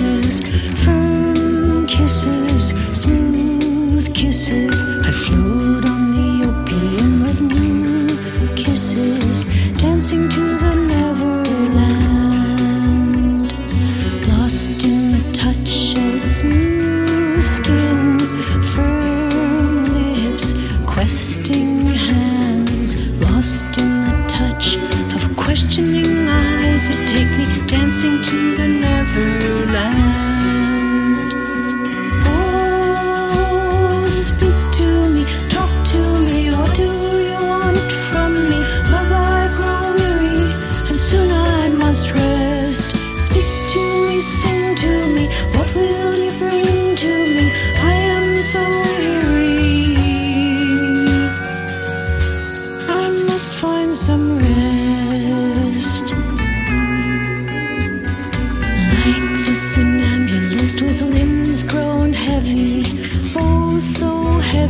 kisses, firm kisses, smooth kisses. I float on the opium of new kisses, dancing to the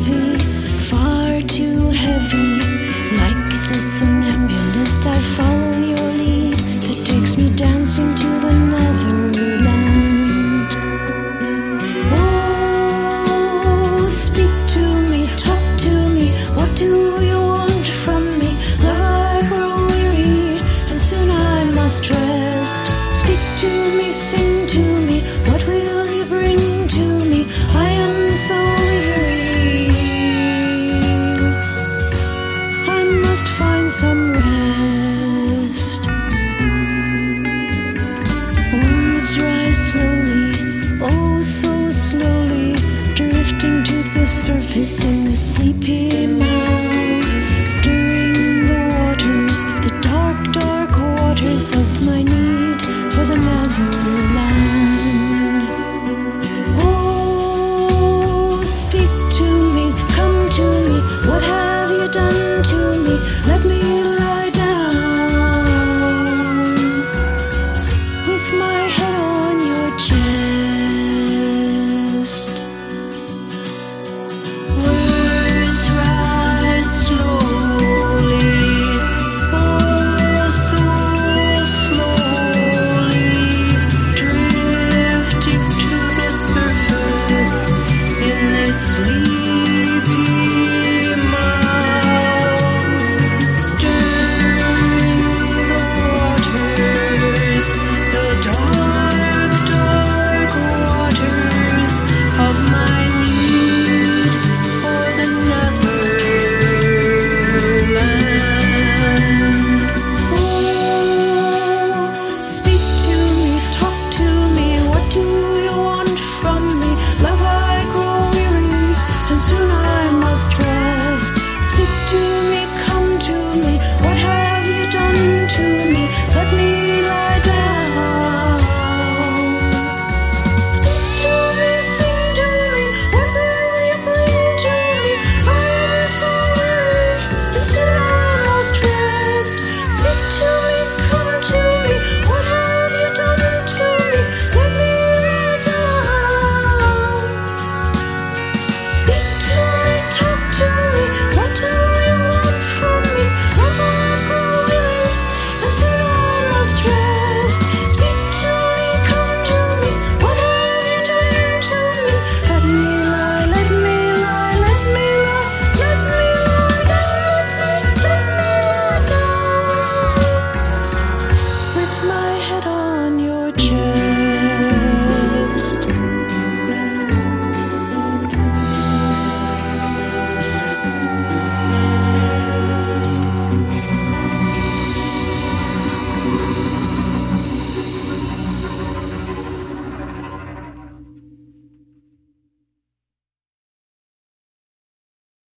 heavy, far too heavy. Like the somnambulist, I follow. find some rest. Words rise slowly, oh so slowly, drifting to the surface in the sleepy mouth, stirring the waters, the dark, dark waters of my need for the motherland. Oh, speak to me, come to me, what have done to me.